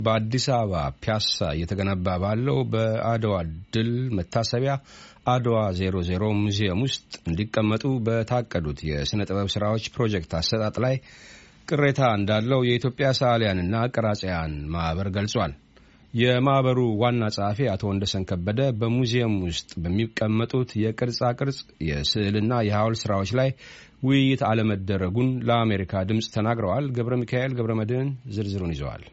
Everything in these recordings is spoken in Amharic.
በአዲስ አበባ ፒያሳ እየተገነባ ባለው በአድዋ ድል መታሰቢያ አድዋ ዜሮ ዜሮ ሙዚየም ውስጥ እንዲቀመጡ በታቀዱት የሥነ ጥበብ ሥራዎች ፕሮጀክት አሰጣጥ ላይ ቅሬታ እንዳለው የኢትዮጵያ ሰዓሊያንና ቀራጺያን ማኅበር ገልጿል። የማኅበሩ ዋና ጸሐፊ አቶ ወንደሰን ከበደ በሙዚየም ውስጥ በሚቀመጡት የቅርጻ ቅርጽ የስዕልና የሐውልት ሥራዎች ላይ ውይይት አለመደረጉን ለአሜሪካ ድምፅ ተናግረዋል። ገብረ ሚካኤል ገብረ መድህን ዝርዝሩን ይዘዋል።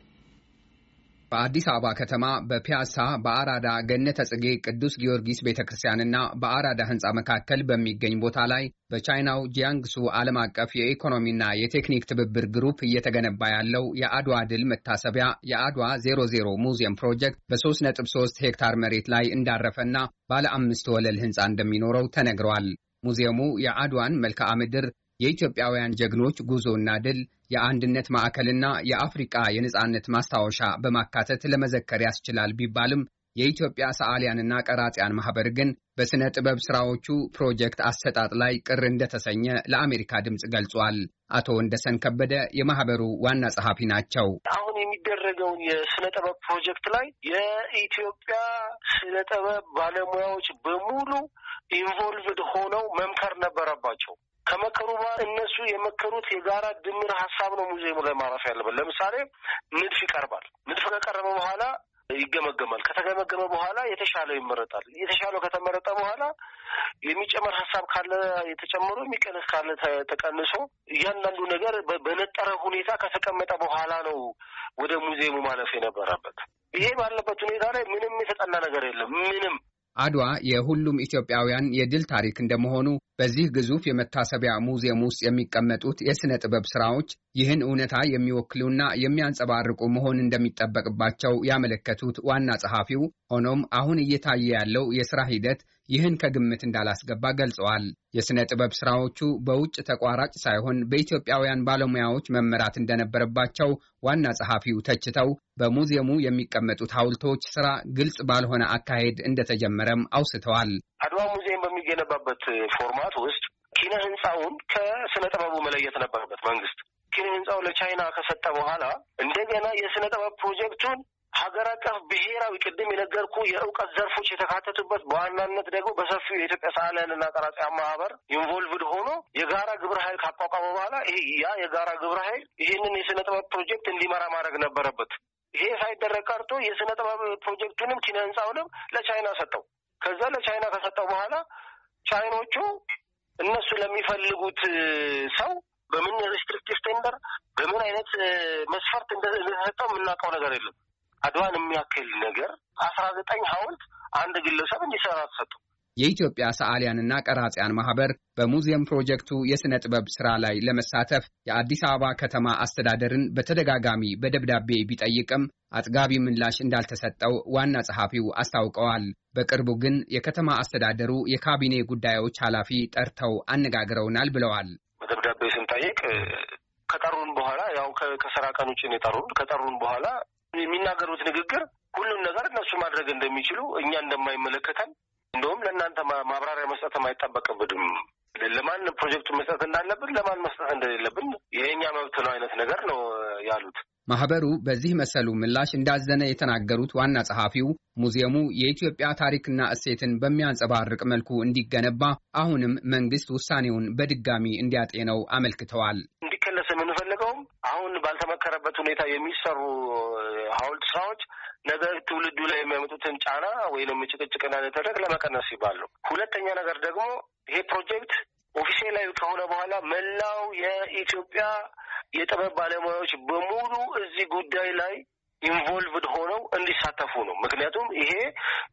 በአዲስ አበባ ከተማ በፒያሳ በአራዳ ገነተ ጽጌ ቅዱስ ጊዮርጊስ ቤተ ክርስቲያንና በአራዳ ሕንፃ መካከል በሚገኝ ቦታ ላይ በቻይናው ጂያንግሱ ዓለም አቀፍ የኢኮኖሚና የቴክኒክ ትብብር ግሩፕ እየተገነባ ያለው የአድዋ ድል መታሰቢያ የአድዋ 00 ሙዚየም ፕሮጀክት በ3.3 ሄክታር መሬት ላይ እንዳረፈና ባለ አምስት ወለል ሕንፃ እንደሚኖረው ተነግሯል። ሙዚየሙ የአድዋን መልክዓ ምድር የኢትዮጵያውያን ጀግኖች ጉዞና ድል የአንድነት ማዕከልና የአፍሪቃ የነጻነት ማስታወሻ በማካተት ለመዘከር ያስችላል ቢባልም የኢትዮጵያ ሰዓሊያንና ቀራጺያን ማኅበር ግን በሥነ ጥበብ ሥራዎቹ ፕሮጀክት አሰጣጥ ላይ ቅር እንደተሰኘ ለአሜሪካ ድምፅ ገልጿል። አቶ ወንደሰን ከበደ የማኅበሩ ዋና ጸሐፊ ናቸው። አሁን የሚደረገውን የሥነ ጥበብ ፕሮጀክት ላይ የኢትዮጵያ ሥነ ጥበብ ባለሙያዎች በሙሉ ኢንቮልቭድ ሆነው መምከር ነበረባቸው። ከመከሩ በኋላ እነሱ የመከሩት የጋራ ድምር ሀሳብ ነው ሙዚየሙ ላይ ማረፍ ያለበት። ለምሳሌ ንድፍ ይቀርባል። ንድፍ ከቀረበ በኋላ ይገመገማል። ከተገመገመ በኋላ የተሻለው ይመረጣል። የተሻለው ከተመረጠ በኋላ የሚጨመር ሀሳብ ካለ የተጨመሩ፣ የሚቀንስ ካለ ተቀንሶ እያንዳንዱ ነገር በነጠረ ሁኔታ ከተቀመጠ በኋላ ነው ወደ ሙዚየሙ ማለፍ የነበረበት። ይሄ ባለበት ሁኔታ ላይ ምንም የተጠና ነገር የለም። ምንም አድዋ የሁሉም ኢትዮጵያውያን የድል ታሪክ እንደመሆኑ በዚህ ግዙፍ የመታሰቢያ ሙዚየም ውስጥ የሚቀመጡት የሥነ ጥበብ ሥራዎች ይህን እውነታ የሚወክሉና የሚያንጸባርቁ መሆን እንደሚጠበቅባቸው ያመለከቱት ዋና ጸሐፊው፣ ሆኖም አሁን እየታየ ያለው የሥራ ሂደት ይህን ከግምት እንዳላስገባ ገልጸዋል። የሥነ ጥበብ ሥራዎቹ በውጭ ተቋራጭ ሳይሆን በኢትዮጵያውያን ባለሙያዎች መመራት እንደነበረባቸው ዋና ጸሐፊው ተችተው በሙዚየሙ የሚቀመጡት ሐውልቶች ሥራ ግልጽ ባልሆነ አካሄድ እንደተጀመረም አውስተዋል። አድዋ ሙዚየም በሚገነባበት format ውስጥ ኪነ ህንፃውን ከስነ ጥበቡ መለየት ነበረበት መንግስት። ኪነ ህንፃው ለቻይና ከሰጠ በኋላ እንደገና የስነ ጥበብ ፕሮጀክቱን ሀገር አቀፍ ብሔራዊ ቅድም የነገርኩ የእውቀት ዘርፎች የተካተቱበት በዋናነት ደግሞ በሰፊው የኢትዮጵያ ሰዓሊያንና ቀራጺያን ማህበር involved ሆኖ የጋራ ግብረ ኃይል ካቋቋመ በኋላ ያ የጋራ ግብረ ኃይል ይህንን የስነ ጥበብ ፕሮጀክት እንዲመራ ማድረግ ነበረበት። ይሄ ሳይደረግ ቀርቶ የስነ ጥበብ ፕሮጀክቱንም ኪነ ህንፃውንም ለቻይና ሰጠው። ከዛ ለቻይና ከሰጠው በኋላ ቻይኖቹ እነሱ ለሚፈልጉት ሰው በምን restrictive tender በምን አይነት መስፈርት እንደተሰጠው የምናውቀው ነገር የለም። አድዋን የሚያክል ነገር አስራ ዘጠኝ ሐውልት አንድ ግለሰብ እንዲሰራ ተሰጡ። የኢትዮጵያ ሰዓሊያንና ቀራጺያን ማኅበር በሙዚየም ፕሮጀክቱ የሥነ ጥበብ ሥራ ላይ ለመሳተፍ የአዲስ አበባ ከተማ አስተዳደርን በተደጋጋሚ በደብዳቤ ቢጠይቅም አጥጋቢ ምላሽ እንዳልተሰጠው ዋና ጸሐፊው አስታውቀዋል። በቅርቡ ግን የከተማ አስተዳደሩ የካቢኔ ጉዳዮች ኃላፊ ጠርተው አነጋግረውናል ብለዋል። በደብዳቤ ስንጠይቅ ከጠሩን በኋላ ያው ከስራ ቀን ውጭ የጠሩን ከጠሩን በኋላ የሚናገሩት ንግግር ሁሉም ነገር እነሱ ማድረግ እንደሚችሉ እኛ እንደማይመለከተን እንደውም ለእናንተ ማብራሪያ መስጠት አይጠበቅብንም። ለማን ፕሮጀክቱ መስጠት እንዳለብን ለማን መስጠት እንደሌለብን የእኛ መብት ነው አይነት ነገር ነው ያሉት። ማኅበሩ በዚህ መሰሉ ምላሽ እንዳዘነ የተናገሩት ዋና ጸሐፊው ሙዚየሙ የኢትዮጵያ ታሪክና እሴትን በሚያንጸባርቅ መልኩ እንዲገነባ አሁንም መንግስት ውሳኔውን በድጋሚ እንዲያጤነው አመልክተዋል። እንዲከለስ የምንፈልገውም አሁን ባልተመከረበት ሁኔታ የሚሰሩ ሐውልት ስራዎች ነገ ትውልዱ ላይ የሚያመጡትን ጫና ወይም ጭቅጭቅና ንትርክ ለመቀነስ ነው። ሁለተኛ ነገር ደግሞ ይሄ ፕሮጀክት ኦፊሴላዊ ከሆነ በኋላ መላው የኢትዮጵያ የጥበብ ባለሙያዎች በሙሉ እዚህ ጉዳይ ላይ involved ሆነው እንዲሳተፉ ነው። ምክንያቱም ይሄ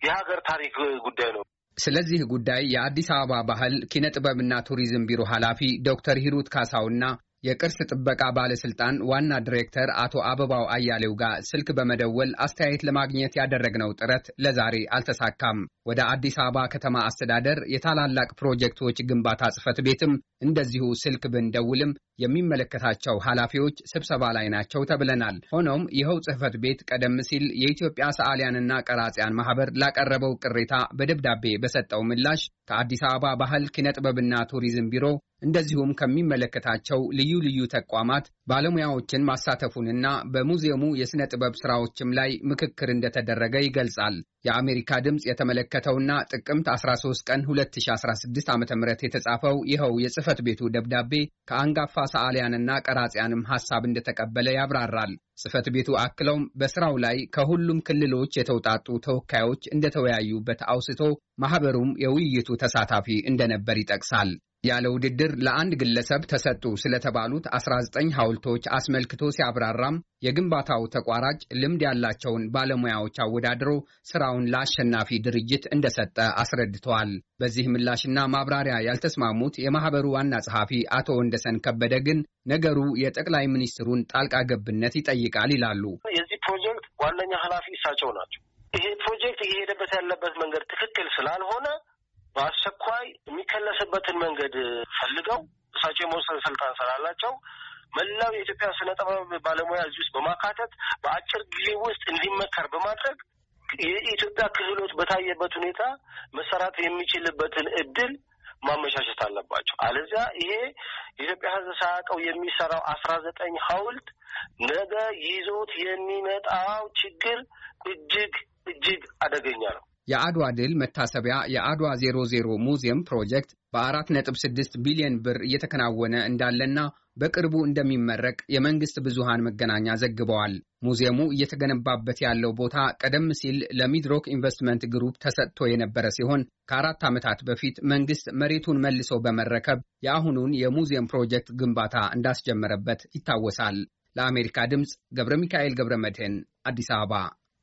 የሀገር ታሪክ ጉዳይ ነው። ስለዚህ ጉዳይ የአዲስ አበባ ባህል ኪነ ጥበብና ቱሪዝም ቢሮ ኃላፊ ዶክተር ሂሩት ካሳውና የቅርስ ጥበቃ ባለስልጣን ዋና ዲሬክተር አቶ አበባው አያሌው ጋር ስልክ በመደወል አስተያየት ለማግኘት ያደረግነው ጥረት ለዛሬ አልተሳካም። ወደ አዲስ አበባ ከተማ አስተዳደር የታላላቅ ፕሮጀክቶች ግንባታ ጽሕፈት ቤትም እንደዚሁ ስልክ ብንደውልም የሚመለከታቸው ኃላፊዎች ስብሰባ ላይ ናቸው ተብለናል። ሆኖም ይኸው ጽሕፈት ቤት ቀደም ሲል የኢትዮጵያ ሰዓሊያንና ቀራጺያን ማህበር ላቀረበው ቅሬታ በደብዳቤ በሰጠው ምላሽ ከአዲስ አበባ ባህል ኪነ ጥበብና ቱሪዝም ቢሮ እንደዚሁም ከሚመለከታቸው ልዩ ልዩ ተቋማት ባለሙያዎችን ማሳተፉንና በሙዚየሙ የሥነ ጥበብ ሥራዎችም ላይ ምክክር እንደተደረገ ይገልጻል። የአሜሪካ ድምፅ የተመለከተውና ጥቅምት 13 ቀን 2016 ዓ ም የተጻፈው ይኸው የጽህፈት ቤቱ ደብዳቤ ከአንጋፋ ሰዓሊያንና ቀራጺያንም ሐሳብ እንደተቀበለ ያብራራል። ጽህፈት ቤቱ አክለውም በሥራው ላይ ከሁሉም ክልሎች የተውጣጡ ተወካዮች እንደተወያዩበት አውስቶ ማኅበሩም የውይይቱ ተሳታፊ እንደነበር ይጠቅሳል። ያለ ውድድር ለአንድ ግለሰብ ተሰጡ ስለተባሉት 19 ሐውልቶች አስመልክቶ ሲያብራራም የግንባታው ተቋራጭ ልምድ ያላቸውን ባለሙያዎች አወዳድሮ ሥራውን ለአሸናፊ ድርጅት እንደሰጠ አስረድተዋል። በዚህ ምላሽና ማብራሪያ ያልተስማሙት የማኅበሩ ዋና ጸሐፊ አቶ ወንደሰን ከበደ ግን ነገሩ የጠቅላይ ሚኒስትሩን ጣልቃ ገብነት ይጠይቃል ይላሉ። የዚህ ፕሮጀክት ዋነኛ ኃላፊ እሳቸው ናቸው። ይሄ ፕሮጀክት እየሄደበት ያለበት መንገድ ትክክል ስላልሆነ በአስቸኳይ የሚከለስበትን መንገድ ፈልገው እሳቸው የመወሰን ስልጣን ስላላቸው መላው የኢትዮጵያ ስነ ጥበብ ባለሙያ እዚህ ውስጥ በማካተት በአጭር ጊዜ ውስጥ እንዲመከር በማድረግ የኢትዮጵያ ክህሎት በታየበት ሁኔታ መሰራት የሚችልበትን እድል ማመቻቸት አለባቸው። አለዚያ ይሄ የኢትዮጵያ ሕዝብ ሳያውቀው የሚሰራው አስራ ዘጠኝ ሐውልት ነገ ይዞት የሚመጣው ችግር እጅግ እጅግ አደገኛ ነው። የአድዋ ድል መታሰቢያ የአድዋ 00 ሙዚየም ፕሮጀክት በ4.6 ቢሊዮን ብር እየተከናወነ እንዳለና በቅርቡ እንደሚመረቅ የመንግስት ብዙሃን መገናኛ ዘግበዋል። ሙዚየሙ እየተገነባበት ያለው ቦታ ቀደም ሲል ለሚድሮክ ኢንቨስትመንት ግሩፕ ተሰጥቶ የነበረ ሲሆን ከአራት ዓመታት በፊት መንግስት መሬቱን መልሶ በመረከብ የአሁኑን የሙዚየም ፕሮጀክት ግንባታ እንዳስጀመረበት ይታወሳል። ለአሜሪካ ድምፅ ገብረ ሚካኤል ገብረ መድህን አዲስ አበባ